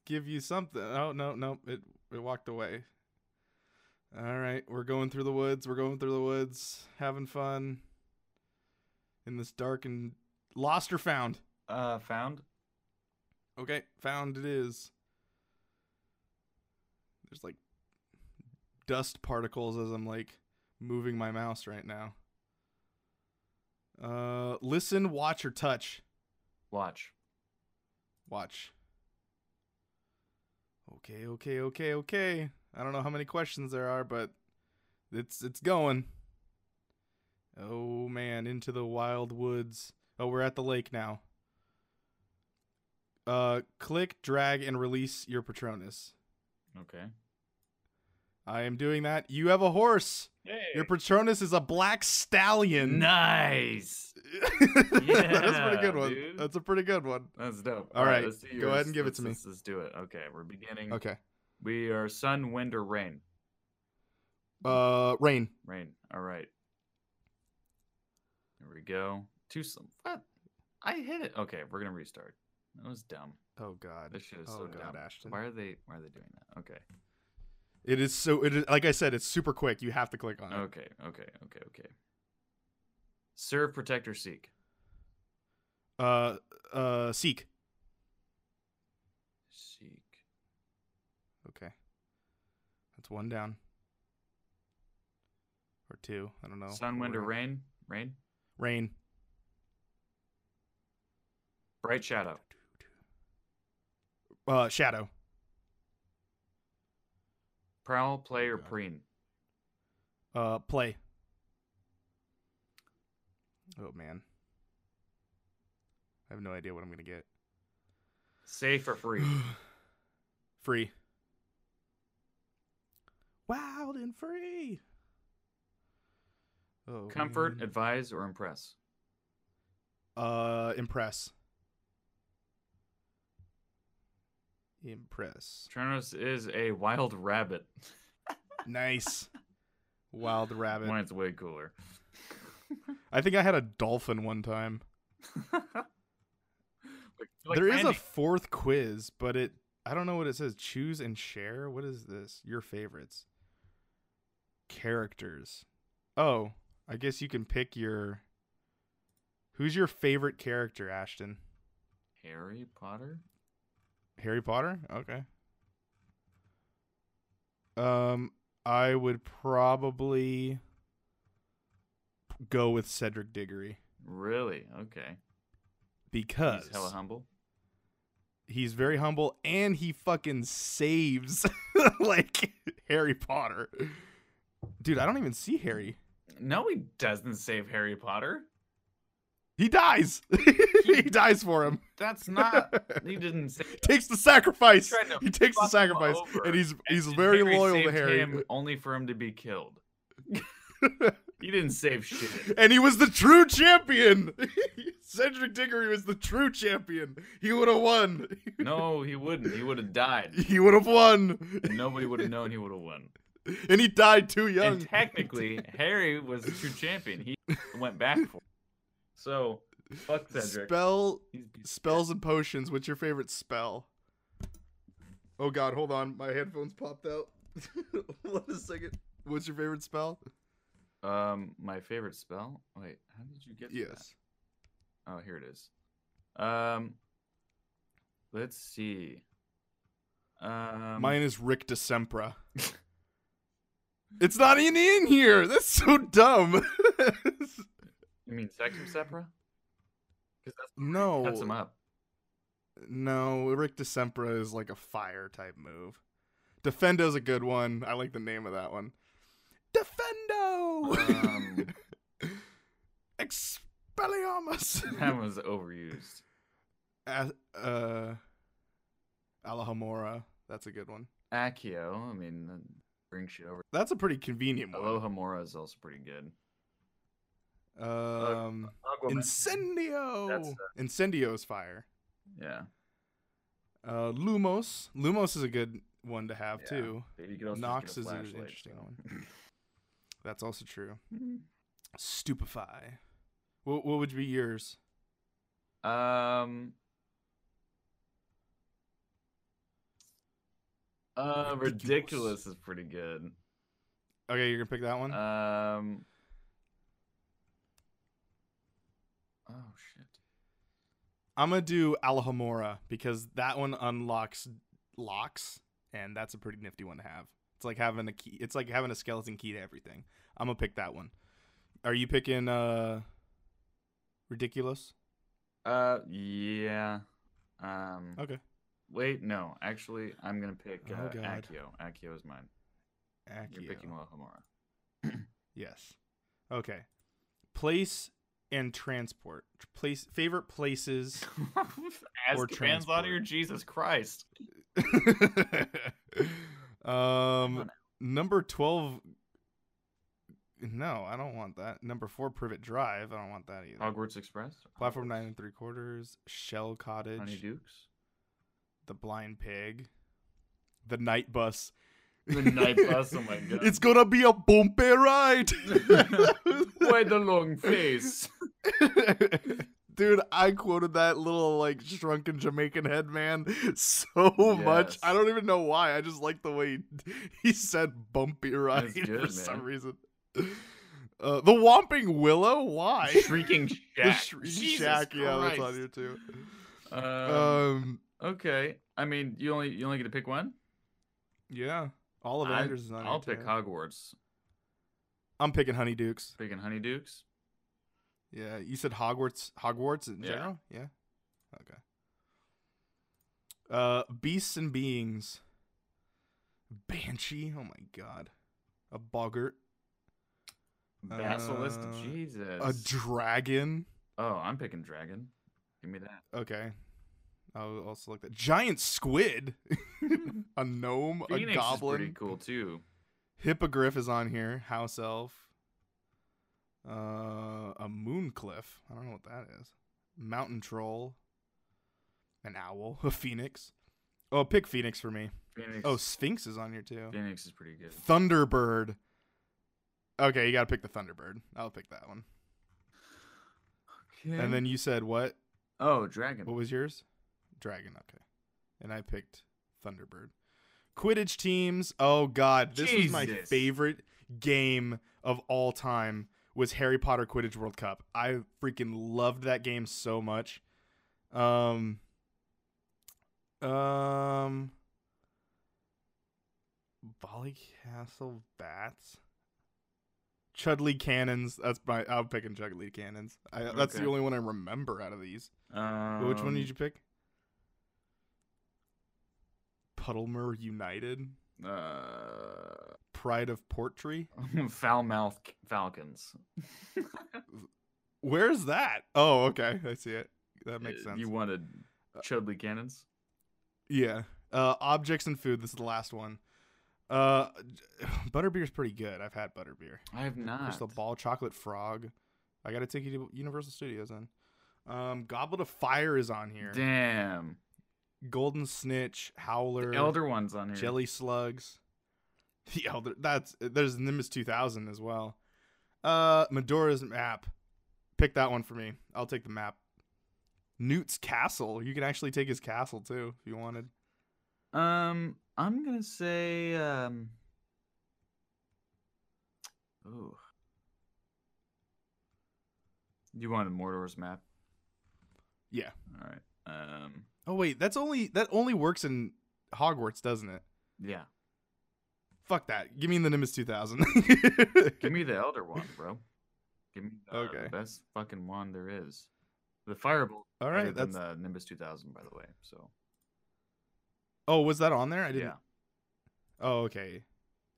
give you something. Oh no, no, it it walked away. All right, we're going through the woods. We're going through the woods, having fun in this dark and lost or found. Uh, found. Okay, found it is. There's like dust particles as I'm like moving my mouse right now. Uh listen, watch or touch. Watch. Watch. Okay, okay, okay, okay. I don't know how many questions there are, but it's it's going. Oh man, into the wild woods. Oh, we're at the lake now. Uh click, drag and release your Patronus. Okay. I am doing that. You have a horse. Hey. Your Patronus is a black stallion. nice. <laughs> That's a pretty good one. dude. That's a pretty good one. That's dope. All right, let's go ahead and give it Let's- to me. Let's, let's do it. Okay, we're beginning. Okay. We are sun, wind, or rain. Uh, rain. Rain. All right. There we go. Two. s- What? I hit it. Okay, we're gonna restart. That was dumb. Oh God. This shit is oh so God, dumb. Ashton. Why are they? Why are they doing that? Okay. It is so. It is like I said. It's super quick. You have to click on it. Okay. Okay. Okay. Okay. Serve, protect, or seek. Uh, uh, seek. Seek. Okay. That's one down. Or two. I don't know. Sun, wind, or rain. Rain. Rain. Bright shadow. Uh, shadow. Prowl, play, or preen. Uh, play. Oh man. I have no idea what I'm gonna get. Safe or free. <sighs> free. Wild and free. Oh. Comfort, man. advise, or impress. Uh, impress. Impress. Tronos is a wild rabbit. <laughs> Nice. Wild rabbit. Mine's way cooler. I think I had a dolphin one time. Like there is a fourth quiz, but it I don't know what it says. Choose and share. What is this? Your favorites. Characters. Oh, I guess you can pick your Who's your favorite character, Ashton? Harry Potter. Harry Potter? Okay. Um I would probably go with Cedric Diggory Really? Okay. because He's hella humble. he's very humble and he fucking saves <laughs> like Harry Potter. Dude, I don't even see Harry. No, he doesn't save Harry Potter. He dies. <laughs> he dies for him. That's not. he didn't <laughs> save. Takes the sacrifice. He takes the sacrifice, and he's he's And very Harry loyal to Harry. Him only for him to be killed. <laughs> He didn't save shit. and he was the true champion. Cedric Diggory was the true champion. He would have won. No, he wouldn't. He would have died. He would have won. And nobody would have known he would have won. And he died too young. And technically, Harry was the true champion. He went back for. It. So, fuck Cedric. Spell spells and potions. What's your favorite spell? Oh God, hold on. My headphones popped out. <laughs> Hold a second. What's your favorite spell? Um, my favorite spell. Wait, how did you get? to that? Yes. Oh, here it is. Um, let's see. Um, Mine is Rick DeSempra. <laughs> it's not even in here. That's so dumb. <laughs> You mean Sectumsempra? Because that's no. cuts him up. No, Rick DeSempra is like a fire type move. Defendo's a good one. I like the name of that one. Defendo! Um, <laughs> Expelliarmus! that was overused. A- uh, Alohomora. That's a good one. Accio. I mean, that brings shit over. That's a pretty convenient one. Alohomora is also pretty good. Um, Aguamenti. Incendio. That's, Incendio's fire. Yeah. Uh, Lumos. Lumos is a good one to have Yeah. too. But you could also Nox is an interesting so. one. <laughs> That's also true. Stupefy. What what would be yours? Um. Uh, Riddikulus. riddikulus is pretty good. Okay, you're gonna pick that one. Um. Oh shit. I'm gonna do Alohomora because that one unlocks locks, and that's a pretty nifty one to have. It's like having a key. It's like having a skeleton key to everything. I'm gonna pick that one. Are you picking uh riddikulus? Uh, yeah. Um. Okay. Wait, no. Actually, I'm gonna pick Oh, uh, God. Accio. Accio is mine. You're Accio. picking Alohomora. Yes. Okay. Place and transport. Place favorite places. <laughs> Or transport. your Jesus Christ. <laughs> um, number twelve. No, I don't want that. Number four, Privet Drive. I don't want that either. Hogwarts Express. Platform nine and three quarters. Shell Cottage. Honeydukes. The Blind Pig. the Knight Bus. <laughs> The Knight Bus. Oh my god. It's gonna be a bumpy ride. <laughs> Why the long face? <laughs> Dude, I quoted that little like shrunken Jamaican head man so much. I don't even know why. I just like the way he, he said bumpy ride for good, some reason. Uh, the Whomping Willow, why? Shrieking the Shrieking Jesus Shack, yeah, that's on Christ. here too. Um, Um, okay. I mean, you only you only get to pick one. yeah, all of I- Anders is on I'll pick. Hogwarts. I'm picking Honeydukes. Picking Honeydukes. Yeah, you said Hogwarts. Hogwarts in Yeah. general. Yeah. Okay. Uh, beasts and beings. Banshee. Oh my god. A boggart. Basilisk. Uh, Jesus. A dragon. oh, I'm picking dragon. Give me that. Okay. I'll, I'll select that. Giant squid. <laughs> a gnome. Phoenix a goblin. is pretty cool too. Hippogriff is on here. House elf. Uh, a mooncalf. I don't know what that is. Mountain troll. An owl. <laughs> A phoenix. Oh, pick phoenix for me. Phoenix. Oh, sphinx is on here too. Phoenix is pretty good. Thunderbird. Okay, you gotta pick the Thunderbird. I'll pick that one. Okay. And then you said what? oh, dragon. What was yours? Dragon. Okay. And I picked Thunderbird. Quidditch teams. Oh God, this was my favorite game of all time. Was Harry Potter Quidditch World Cup? I freaking loved that game so much. Um. Um. Bolly Castle bats. Chudley cannons. That's my. I'm picking Chudley cannons. I, That's the only one I remember out of these. Um, Which one did you pick? Puddlemere United, Uh, Pride of Portree. <laughs> foul mouth falcons. <laughs> Where's that? Oh, okay, I see it. That makes Uh, sense. You wanted Chudley cannons? yeah. Uh, objects and food. This is the last one. Uh, <sighs> is pretty good. I've had butterbeer. I have not. Crystal ball, chocolate frog. I gotta take you to Universal Studios then. Um, Goblet of Fire is on here. Damn. Golden Snitch, Howler, The elder ones on here. Jelly Slugs. <laughs> The Elder. That's there's Nimbus 2000 as well. Uh, Marauder's map. Pick that one for me. I'll take the map. Newt's castle. You can actually take his castle too if you wanted. Um, I'm gonna say um. Ooh. You wanted Marauder's map? Yeah. All right. Um. Oh wait, that's only that only works in Hogwarts, doesn't it? Yeah. Fuck that. Give me the Nimbus 2000. Give me the elder wand, bro. Give me the, Okay. best fucking wand there is. The firebolt. All right, that's. the Nimbus 2000, by the way. So Oh, was that on there? I didn't. yeah. Oh, okay.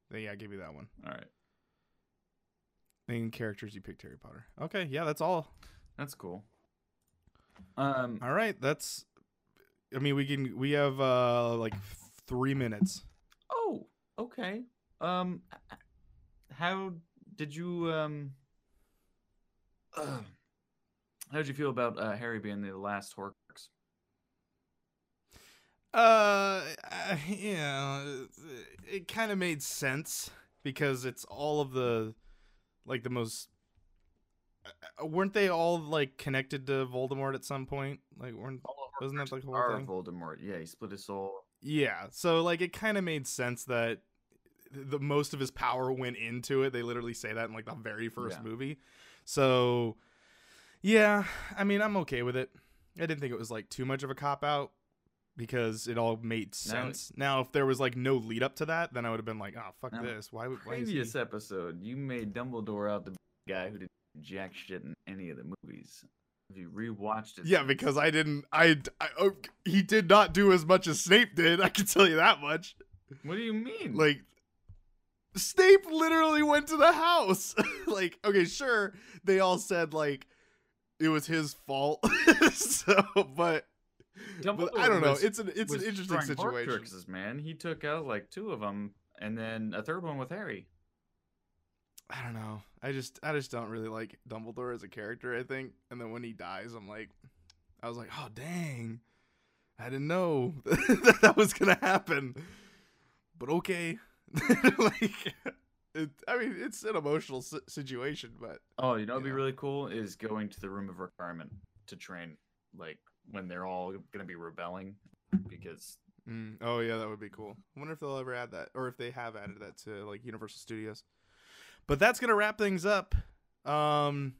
Then yeah, give me that one. All right. Main characters you picked Harry Potter. Okay, yeah, that's all. That's cool. Um. All right, that's. I mean, we can. We have uh like three minutes. Oh, okay. Um, how did you um? how did you feel about uh, Harry being the last Horcrux? Uh, uh, <laughs> yeah, it kind of made sense because it's all of the, like the most. Uh, Weren't they all like connected to Voldemort at some point? Like, weren't Wasn't that like the whole thing? Voldemort? Yeah, he split his soul. yeah. So like, it kind of made sense that the most of his power went into it. They literally say that in like the very first Yeah. movie. So, yeah, I mean, I'm okay with it. I didn't think it was like too much of a cop out because it all made sense. Now, if there was like no lead up to that, then I would have been like, oh fuck Now, this. Why would why is he? Previous episode, you made Dumbledore out the guy who did jack shit in any of the movies. If you rewatched it, Yeah, because I didn't. I, I oh, he did not do as much as Snape did. I can tell you that much. what do you mean? Like Snape literally went to the house. <laughs> like, okay, sure, they all said like it was his fault. <laughs> so, but, but I don't know. was- It's an it's an interesting situation. Horcruxes, man. He took out like two of them, and then a third one with Harry. I don't know. I just I just don't really like Dumbledore as a character. I think, and then when he dies, I'm like, I was like, oh dang, I didn't know <laughs> that that was gonna happen. but okay. <laughs> like, it, I mean, it's an emotional si- situation, but Oh, you know what'd be really cool is going to the room of requirement to train, like when they're all gonna be rebelling, because Mm, oh yeah, that would be cool. I wonder if they'll ever add that, or if they have added that to like Universal Studios. But that's gonna wrap things up. Um,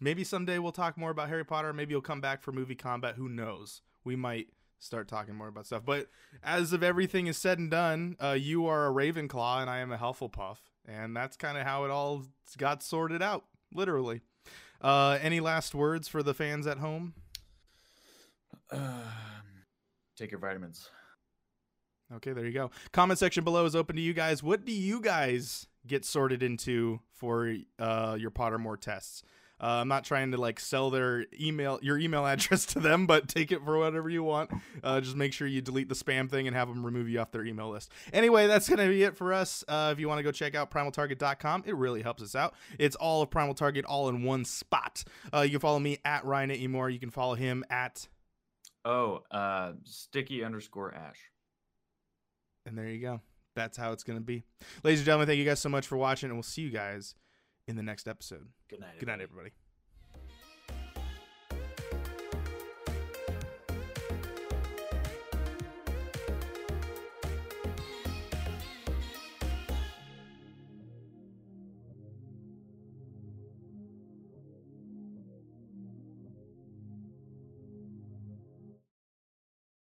maybe someday we'll talk more about Harry Potter. Maybe he'll come back for movie combat. Who knows? We might start talking more about stuff. But as of everything is said and done, uh, you are a Ravenclaw and I am a Hufflepuff, and that's kind of how it all got sorted out, literally. Uh, any last words for the fans at home? um, take your vitamins. Okay, there you go. Comment section below is open to you guys. What do you guys get sorted into for uh, your Pottermore tests? Uh, I'm not trying to like sell their email, your email <laughs> address to them, but take it for whatever you want. Uh, just make sure you delete the spam thing and have them remove you off their email list. Anyway, that's gonna be it for us. Uh, if you want to go check out primaltarget.com, it really helps us out. It's all of Primal Target all in one spot. Uh, you can follow me at Ryan Emore. You can follow him at, Oh, uh, sticky underscore ash. And there you go. That's how it's gonna be. Ladies and gentlemen, thank you guys so much for watching, and we'll see you guys in the next episode. Good night. Good night, everybody.